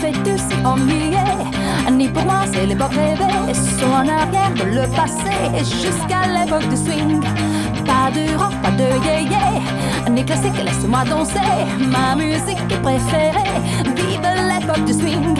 fait aussi ennuyé. Ni pour moi, c'est l'époque rêvée. sont en arrière de le passé, jusqu'à l'époque du swing. Pas de rock, pas de yé ni classique, laisse-moi danser. Ma musique préférée, vive l'époque du swing.